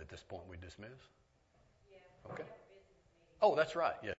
at this point we dismiss? Okay. Oh, that's right. Yes.